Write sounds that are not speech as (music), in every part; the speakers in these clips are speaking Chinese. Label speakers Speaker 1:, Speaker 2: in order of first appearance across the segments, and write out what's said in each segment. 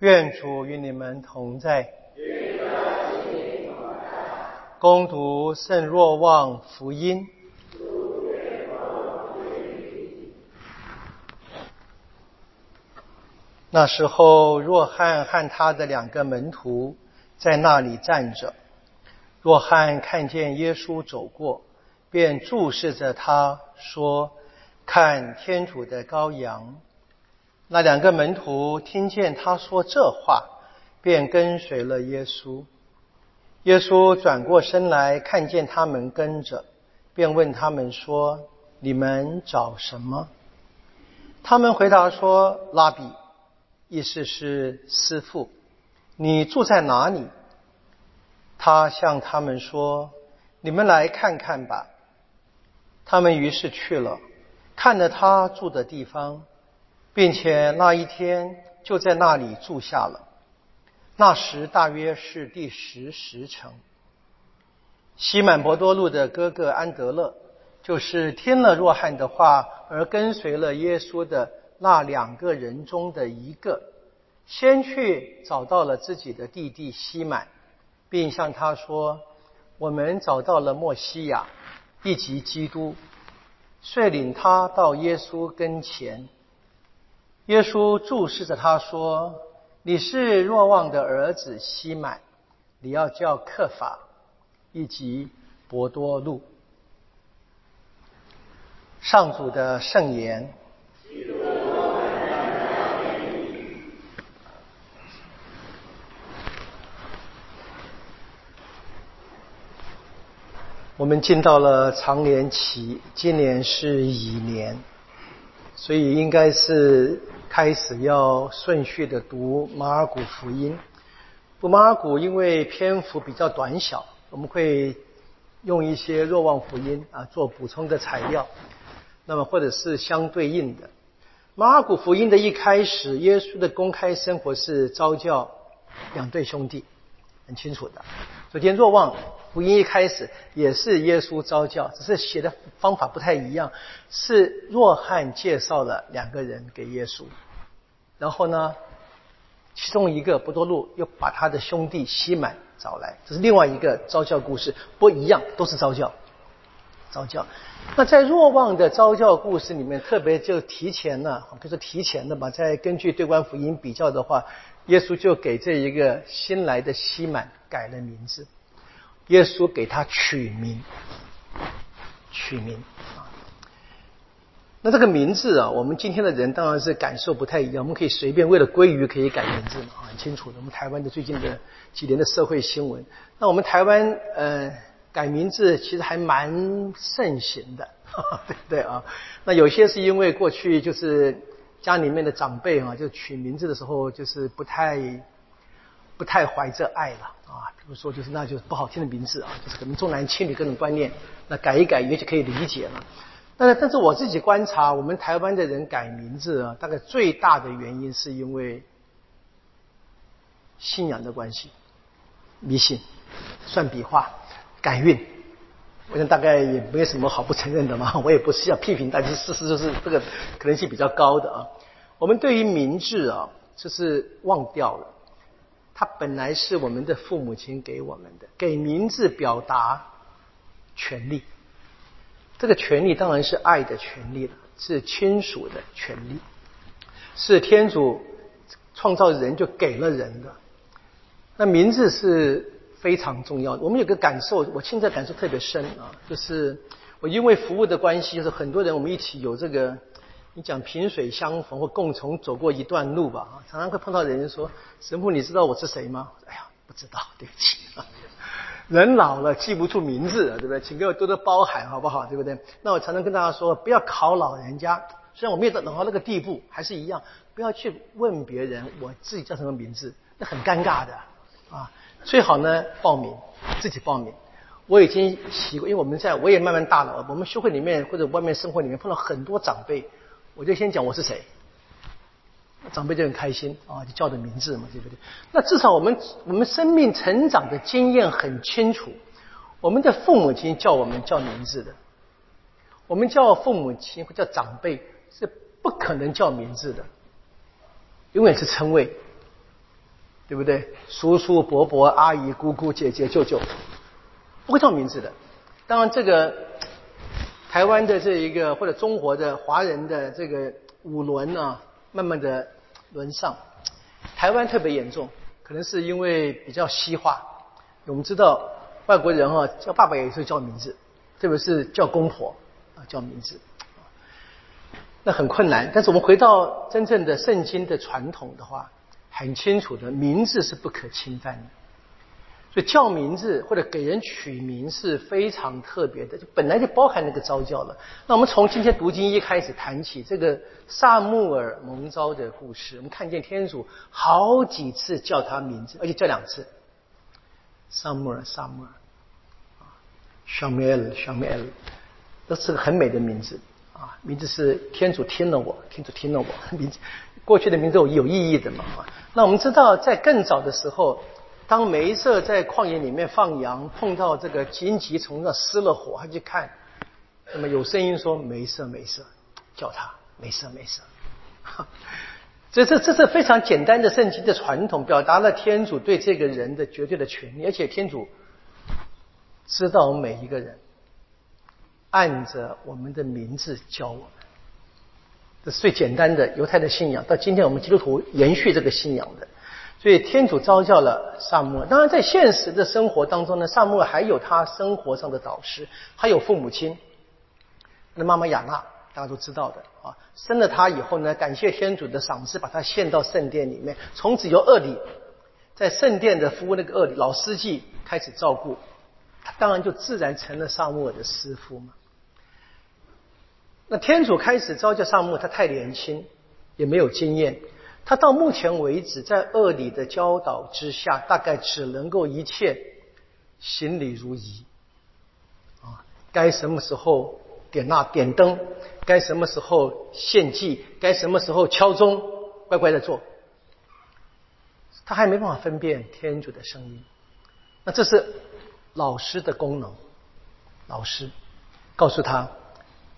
Speaker 1: 愿主与你们同在。恭读圣若望福音。那时候，若翰和他的两个门徒在那里站着。若翰看见耶稣走过，便注视着他说：“看天主的羔羊。”那两个门徒听见他说这话，便跟随了耶稣。耶稣转过身来，看见他们跟着，便问他们说：“你们找什么？”他们回答说：“拉比，意思是师傅，你住在哪里？”他向他们说：“你们来看看吧。”他们于是去了，看了他住的地方。并且那一天就在那里住下了。那时大约是第十时辰。西满伯多禄的哥哥安德勒，就是听了若翰的话而跟随了耶稣的那两个人中的一个，先去找到了自己的弟弟西满，并向他说：“我们找到了莫西亚，以及基督。”率领他到耶稣跟前。耶稣注视着他说：“你是若望的儿子西满，你要叫克法，以及博多禄。”上主的圣言。我们进到了长年期，今年是乙年，所以应该是。开始要顺序的读马尔谷福音。读马尔谷因为篇幅比较短小，我们会用一些若望福音啊做补充的材料。那么或者是相对应的。马尔谷福音的一开始，耶稣的公开生活是招教两对兄弟，很清楚的。首先，若望福音一开始也是耶稣招教，只是写的方法不太一样，是若翰介绍了两个人给耶稣。然后呢，其中一个不多禄又把他的兄弟西满找来，这是另外一个招教故事，不一样，都是招教。招教。那在若望的招教故事里面，特别就提前了，可以说提前的吧，再根据对观福音比较的话，耶稣就给这一个新来的西满改了名字，耶稣给他取名，取名啊。那这个名字啊，我们今天的人当然是感受不太一样。我们可以随便为了鲑鱼可以改名字嘛，很清楚的。我们台湾的最近的几年的社会新闻，那我们台湾呃改名字其实还蛮盛行的，(laughs) 对不对啊？那有些是因为过去就是家里面的长辈啊，就取名字的时候就是不太不太怀着爱了啊，比如说就是那就是不好听的名字啊，就是可能重男轻女各种观念，那改一改也许可以理解了。但是，但是我自己观察，我们台湾的人改名字啊，大概最大的原因是因为信仰的关系，迷信、算笔画、改运，我想大概也没有什么好不承认的嘛。(laughs) 我也不是要批评，但是事实就是这个可能性比较高的啊。我们对于名字啊，就是忘掉了，它本来是我们的父母亲给我们的，给名字表达权利。这个权利当然是爱的权利了，是亲属的权利，是天主创造人就给了人的。那名字是非常重要的。我们有个感受，我现在感受特别深啊，就是我因为服务的关系，就是很多人我们一起有这个，你讲萍水相逢或共同走过一段路吧啊，常常会碰到人说：“神父，你知道我是谁吗？”哎呀，不知道，对不起。人老了记不住名字，对不对？请给我多多包涵，好不好？对不对？那我常常跟大家说，不要考老人家。虽然我没有到老到那个地步，还是一样，不要去问别人我自己叫什么名字，那很尴尬的啊。最好呢，报名，自己报名。我已经习惯，因为我们在我也慢慢大了，我们社会里面或者外面生活里面碰到很多长辈，我就先讲我是谁。长辈就很开心啊，就叫的名字嘛，对不对？那至少我们我们生命成长的经验很清楚，我们的父母亲叫我们叫名字的，我们叫父母亲或叫长辈是不可能叫名字的，永远是称谓，对不对？叔叔、伯伯、阿姨、姑姑、姐姐、舅舅，不会叫名字的。当然，这个台湾的这一个或者中国的华人的这个五伦啊，慢慢的轮上。台湾特别严重，可能是因为比较西化。我们知道外国人啊叫爸爸也是叫名字，特别是叫公婆啊叫名字，那很困难。但是我们回到真正的圣经的传统的话。很清楚的，名字是不可侵犯的，所以叫名字或者给人取名是非常特别的，就本来就包含那个招教了。那我们从今天读经一开始谈起这个萨穆尔蒙召的故事，我们看见天主好几次叫他名字，而且叫两次，萨穆尔，萨穆尔，啊，Shamuel，Shamuel，这是个很美的名字啊，名字是天主听了我，天主听了我，(laughs) 名字。过去的名字有有意义的嘛？那我们知道，在更早的时候，当梅瑟在旷野里面放羊，碰到这个荆棘丛上失了火，他去看，那么有声音说：“梅瑟，梅瑟，叫他 (laughs) 梅瑟，梅瑟。”这这这是非常简单的圣经的传统，表达了天主对这个人的绝对的权利，而且天主知道我们每一个人，按着我们的名字教我们。这是最简单的犹太的信仰，到今天我们基督徒延续这个信仰的，所以天主召教了萨摩尔。当然，在现实的生活当中呢，萨摩尔还有他生活上的导师，他有父母亲。那妈妈亚娜，大家都知道的啊，生了他以后呢，感谢天主的赏赐，把他献到圣殿里面，从此由厄里在圣殿的服务那个厄里老司机开始照顾，他当然就自然成了萨摩尔的师傅嘛。那天主开始召教萨穆，他太年轻，也没有经验。他到目前为止，在恶里的教导之下，大概只能够一切行礼如仪。啊，该什么时候点蜡点灯，该什么时候献祭，该什么时候敲钟，乖乖的做。他还没办法分辨天主的声音。那这是老师的功能。老师告诉他。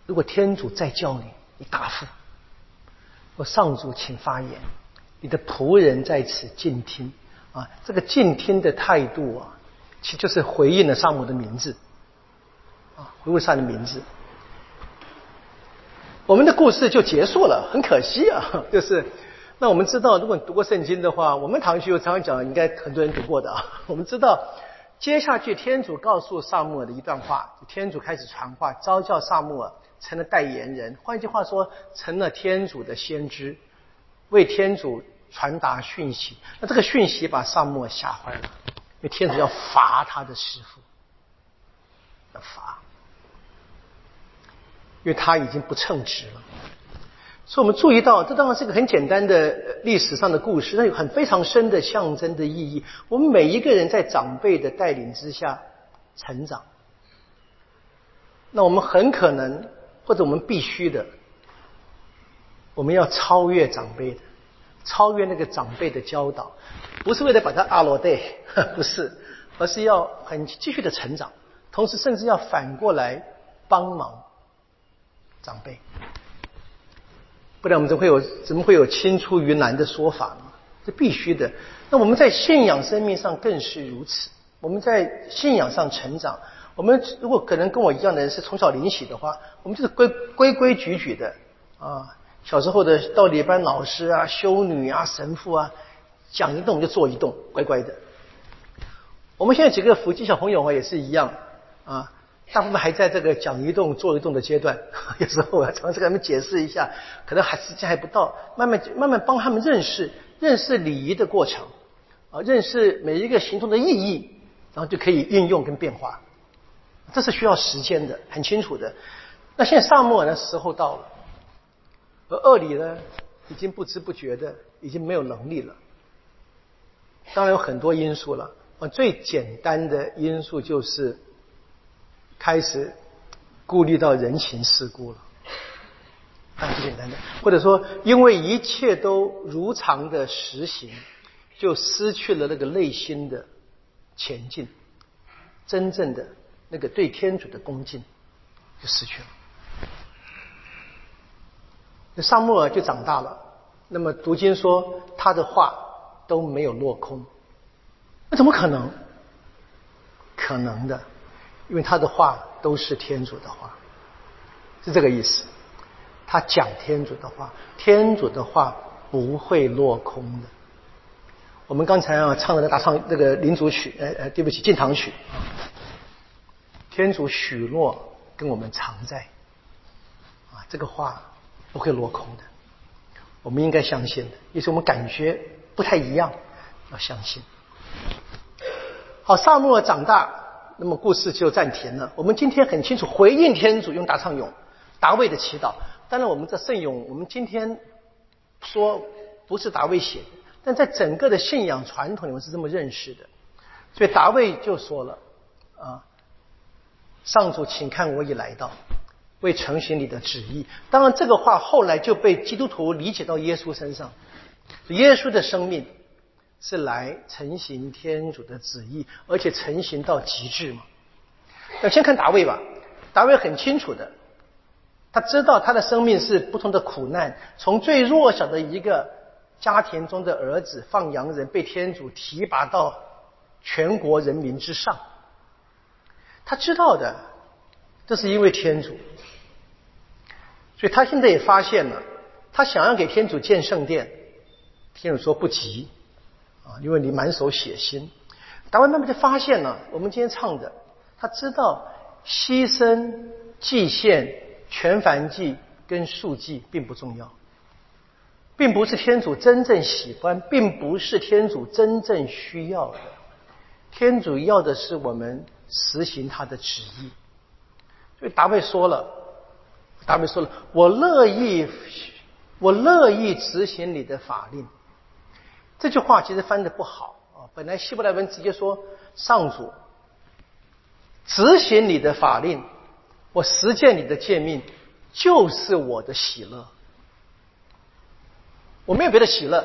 Speaker 1: 如果天主再叫你，你答复。我上主，请发言。你的仆人在此静听。啊，这个静听的态度啊，其实就是回应了上母的名字。啊，回应上的名字。我们的故事就结束了，很可惜啊。(laughs) 就是，那我们知道，如果你读过圣经的话，我们堂区有常常讲，应该很多人读过的啊。(laughs) 我们知道。接下去，天主告诉萨穆尔的一段话，天主开始传话，召叫萨穆尔成了代言人。换句话说，成了天主的先知，为天主传达讯息。那这个讯息把萨穆尔吓坏了，因为天主要罚他的师傅，要罚，因为他已经不称职了。所以我们注意到，这当然是一个很简单的历史上的故事，但有很非常深的象征的意义。我们每一个人在长辈的带领之下成长，那我们很可能，或者我们必须的，我们要超越长辈的，超越那个长辈的教导，不是为了把他阿罗代，(laughs) 不是，而是要很继续的成长，同时甚至要反过来帮忙长辈。不然我们怎么会有怎么会有青出于蓝的说法呢？这必须的。那我们在信仰生命上更是如此。我们在信仰上成长，我们如果可能跟我一样的人是从小灵洗的话，我们就是规规规矩矩的啊。小时候的道理班老师啊、修女啊、神父啊，讲一动就做一动，乖乖的。我们现在几个福气小朋友啊，也是一样啊。大部分还在这个讲一动做一动的阶段，(laughs) 有时候我要尝试给他们解释一下，可能还时间还不到，慢慢慢慢帮他们认识认识礼仪的过程，啊，认识每一个行动的意义，然后就可以应用跟变化，这是需要时间的，很清楚的。那现在萨摩尔的时候到了，而恶里呢，已经不知不觉的已经没有能力了。当然有很多因素了，啊，最简单的因素就是。开始顾虑到人情世故了，很简单的，或者说，因为一切都如常的实行，就失去了那个内心的前进，真正的那个对天主的恭敬就失去了。那萨穆尔就长大了。那么读经说，他的话都没有落空。那怎么可能？可能的，因为他的话都是天主的话，是这个意思。他讲天主的话，天主的话不会落空的。我们刚才啊唱的那大唱那个领主曲，呃呃，对不起，进堂曲。天主许诺跟我们常在，啊，这个话不会落空的。我们应该相信的，也是我们感觉不太一样，要相信。好，萨母尔长大，那么故事就暂停了。我们今天很清楚回应天主，用大唱咏达卫的祈祷。当然，我们这圣咏，我们今天说不是达卫写的，但在整个的信仰传统里面是这么认识的。所以达卫就说了：“啊，上主，请看我已来到，为成行你的旨意。”当然，这个话后来就被基督徒理解到耶稣身上，耶稣的生命。是来成行天主的旨意，而且成行到极致嘛？那先看大卫吧。大卫很清楚的，他知道他的生命是不同的苦难，从最弱小的一个家庭中的儿子放羊人，被天主提拔到全国人民之上。他知道的，这是因为天主，所以他现在也发现了，他想要给天主建圣殿，天主说不急。啊，因为你满手血腥，达维慢慢就发现了，我们今天唱的，他知道牺牲、祭献、全燔祭跟数祭并不重要，并不是天主真正喜欢，并不是天主真正需要的，天主要的是我们实行他的旨意。所以达卫说了，达卫说了，我乐意，我乐意执行你的法令。这句话其实翻的不好啊！本来希伯来文直接说上主执行你的法令，我实践你的诫命，就是我的喜乐。我没有别的喜乐！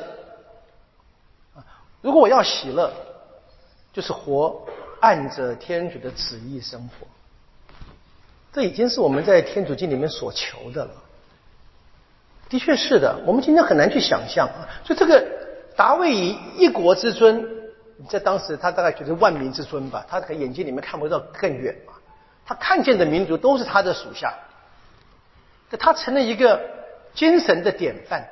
Speaker 1: 如果我要喜乐，就是活按着天主的旨意生活。这已经是我们在天主经里面所求的了。的确是的，我们今天很难去想象啊！所以这个。达卫以一国之尊，在当时他大概觉得万民之尊吧，他可眼睛里面看不到更远嘛。他看见的民族都是他的属下，他成了一个精神的典范。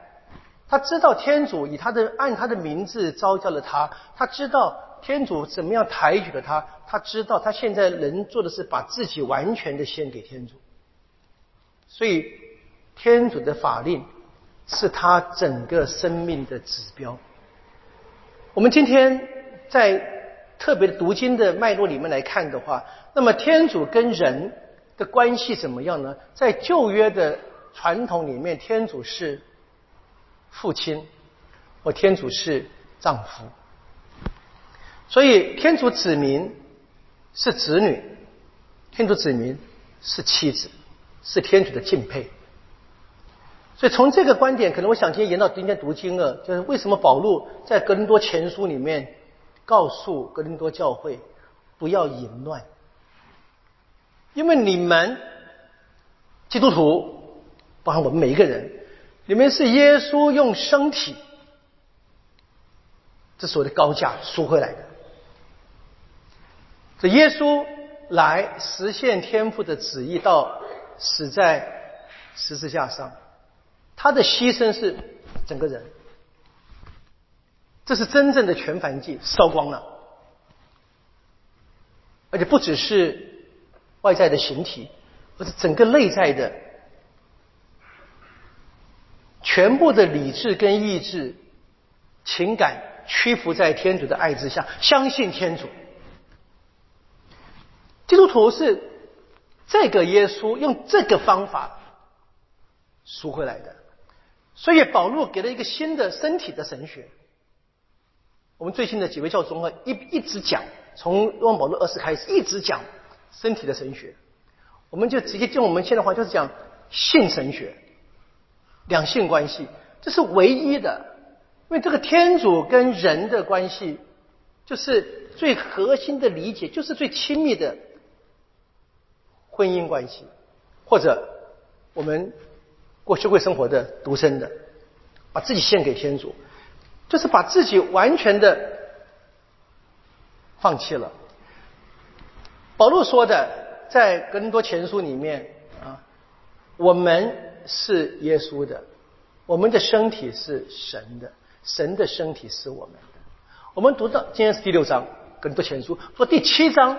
Speaker 1: 他知道天主以他的按他的名字召叫了他，他知道天主怎么样抬举了他，他知道他现在能做的是把自己完全的献给天主。所以天主的法令是他整个生命的指标。我们今天在特别的读经的脉络里面来看的话，那么天主跟人的关系怎么样呢？在旧约的传统里面，天主是父亲，或天主是丈夫，所以天主子民是子女，天主子民是妻子，是天主的敬佩。所以从这个观点，可能我想今天延到今天读经了，就是为什么保禄在格林多前书里面告诉格林多教会不要淫乱，因为你们基督徒，包含我们每一个人，你们是耶稣用身体，这是我的高价赎回来的，这耶稣来实现天父的旨意，到死在十字架上。他的牺牲是整个人，这是真正的全燔祭，烧光了，而且不只是外在的形体，而是整个内在的全部的理智跟意志、情感屈服在天主的爱之下，相信天主。基督徒是这个耶稣用这个方法赎回来的。所以保罗给了一个新的身体的神学。我们最近的几位教宗啊，一一直讲，从若望保罗二世开始，一直讲身体的神学。我们就直接用我们现在话，就是讲性神学，两性关系，这是唯一的。因为这个天主跟人的关系，就是最核心的理解，就是最亲密的婚姻关系，或者我们。过社会生活的独生的，把自己献给天主，就是把自己完全的放弃了。保罗说的，在格林多前书里面啊，我们是耶稣的，我们的身体是神的，神的身体是我们的。我们读到今天是第六章格林多前书，说第七章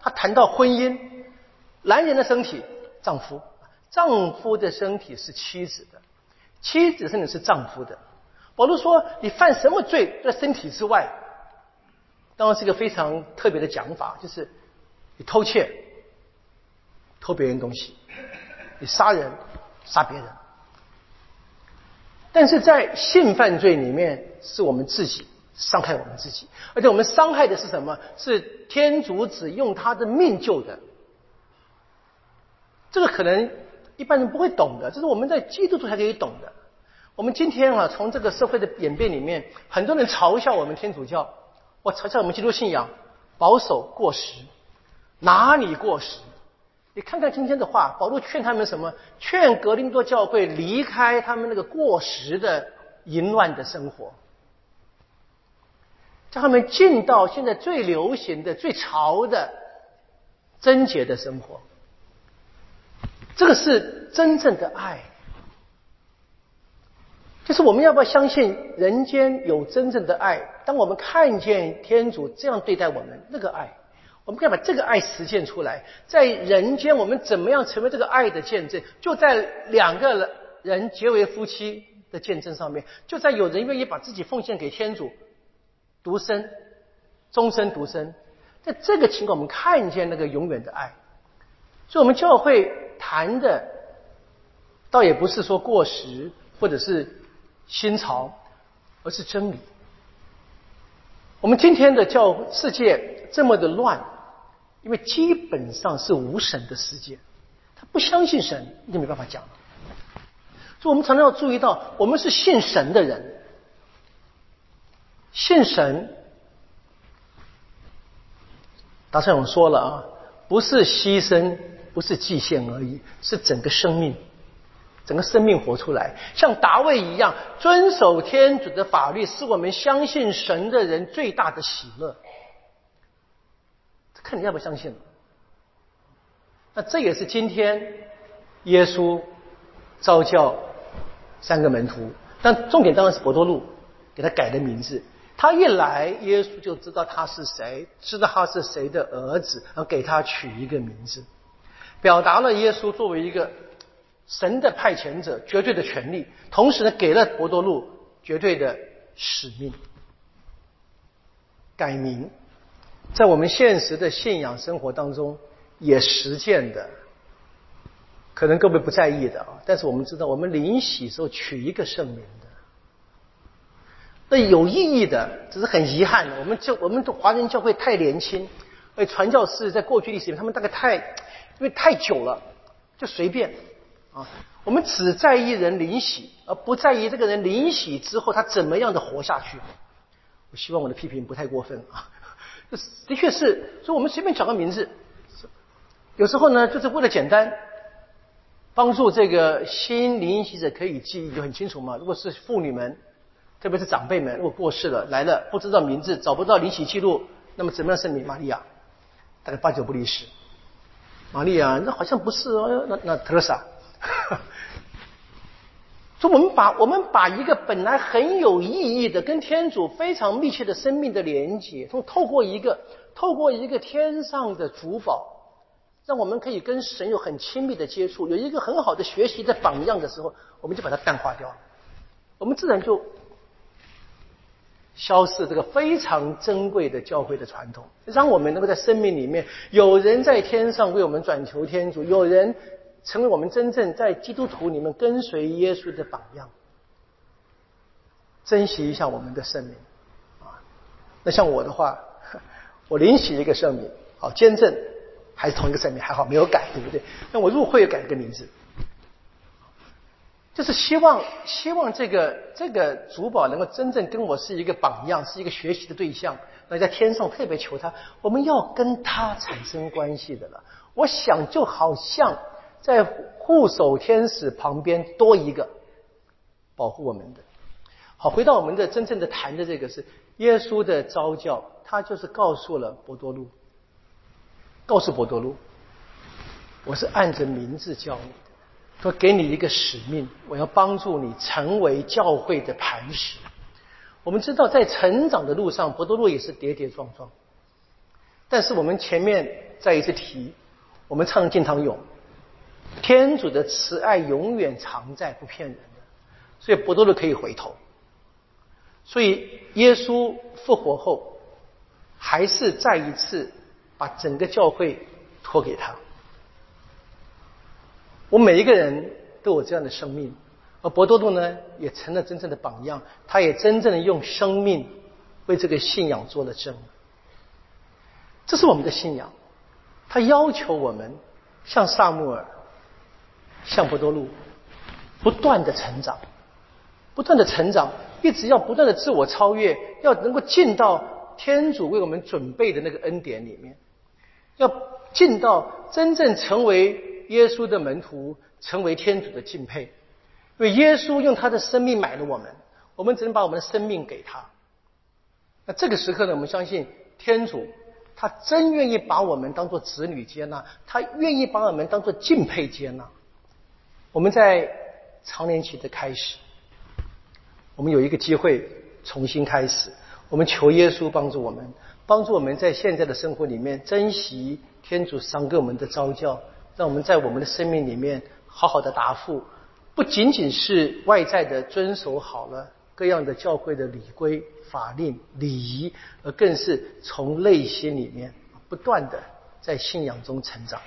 Speaker 1: 他谈到婚姻，男人的身体丈夫，丈夫的身体是妻子的，妻子身体是丈夫的。保罗说：“你犯什么罪在身体之外？”当然是个非常特别的讲法，就是你偷窃、偷别人东西，你杀人、杀别人。但是在性犯罪里面，是我们自己伤害我们自己，而且我们伤害的是什么？是天主子用他的命救的。这个可能一般人不会懂的，这是我们在基督徒才可以懂的。我们今天啊，从这个社会的演变里面，很多人嘲笑我们天主教，我嘲笑我们基督信仰保守过时，哪里过时？你看看今天的话，保罗劝他们什么？劝格林多教会离开他们那个过时的淫乱的生活，叫他们进到现在最流行的、最潮的贞洁的生活。这个是真正的爱。就是我们要不要相信人间有真正的爱？当我们看见天主这样对待我们，那个爱，我们可以把这个爱实现出来。在人间，我们怎么样成为这个爱的见证？就在两个人结为夫妻的见证上面，就在有人愿意把自己奉献给天主，独生、终身独生，在这个情况，我们看见那个永远的爱。所以，我们教会谈的，倒也不是说过时，或者是。新潮，而是真理。我们今天的教世界这么的乱，因为基本上是无神的世界，他不相信神，就没办法讲了。所以我们常常要注意到，我们是信神的人，信神。达善勇说了啊，不是牺牲，不是祭献而已，是整个生命。整个生命活出来，像达卫一样遵守天主的法律，是我们相信神的人最大的喜乐。看你要不要相信了。那这也是今天耶稣召教三个门徒，但重点当然是伯多禄给他改的名字。他一来，耶稣就知道他是谁，知道他是谁的儿子，然后给他取一个名字，表达了耶稣作为一个。神的派遣者，绝对的权利，同时呢，给了博多禄绝对的使命。改名，在我们现实的信仰生活当中也实践的，可能各位不在意的啊，但是我们知道，我们临洗时候取一个圣名的，那有意义的，只是很遗憾的，我们教我们的华人教会太年轻，而传教士在过去历史里面，他们大概太因为太久了，就随便。啊，我们只在意人灵洗，而不在意这个人灵洗之后他怎么样的活下去。我希望我的批评不太过分啊。这 (laughs) 的确是，所以我们随便找个名字，有时候呢，就是为了简单，帮助这个新灵洗者可以记忆就很清楚嘛。如果是妇女们，特别是长辈们，如果过世了来了，不知道名字，找不到灵洗记录，那么怎么样声明玛利亚？大概八九不离十。玛利亚，那好像不是哦，那那特蕾莎。(laughs) 说我们把我们把一个本来很有意义的、跟天主非常密切的生命的连接，从透过一个透过一个天上的主宝，让我们可以跟神有很亲密的接触，有一个很好的学习的榜样的时候，我们就把它淡化掉了，我们自然就消失这个非常珍贵的教会的传统，让我们能够在生命里面有人在天上为我们转求天主，有人。成为我们真正在基督徒里面跟随耶稣的榜样，珍惜一下我们的生命啊！那像我的话，我临洗一个圣名，好见证还是同一个圣名，还好没有改，对不对？那我入会改一个名字，就是希望希望这个这个主保能够真正跟我是一个榜样，是一个学习的对象。那在天上特别求他，我们要跟他产生关系的了。我想就好像。在护守天使旁边多一个保护我们的，好，回到我们的真正的谈的这个是耶稣的招教，他就是告诉了伯多禄，告诉伯多禄，我是按着名字叫你，说给你一个使命，我要帮助你成为教会的磐石。我们知道，在成长的路上，伯多禄也是跌跌撞撞。但是我们前面再一次提，我们唱敬堂咏，天主的慈爱永远常在，不骗人的，所以伯多禄可以回头。所以耶稣复活后，还是再一次把整个教会托给他。我每一个人都有这样的生命。而博多禄呢，也成了真正的榜样。他也真正的用生命为这个信仰做了证。这是我们的信仰。他要求我们像萨穆尔、像博多禄，不断的成长，不断的成长，一直要不断的自我超越，要能够进到天主为我们准备的那个恩典里面，要进到真正成为耶稣的门徒，成为天主的敬佩。因为耶稣用他的生命买了我们，我们只能把我们的生命给他。那这个时刻呢，我们相信天主，他真愿意把我们当做子女接纳，他愿意把我们当做敬佩接纳。我们在长年期的开始，我们有一个机会重新开始。我们求耶稣帮助我们，帮助我们在现在的生活里面珍惜天主赏给我们的招教，让我们在我们的生命里面好好的答复。不仅仅是外在的遵守好了各样的教会的礼规、法令、礼仪，而更是从内心里面不断的在信仰中成长。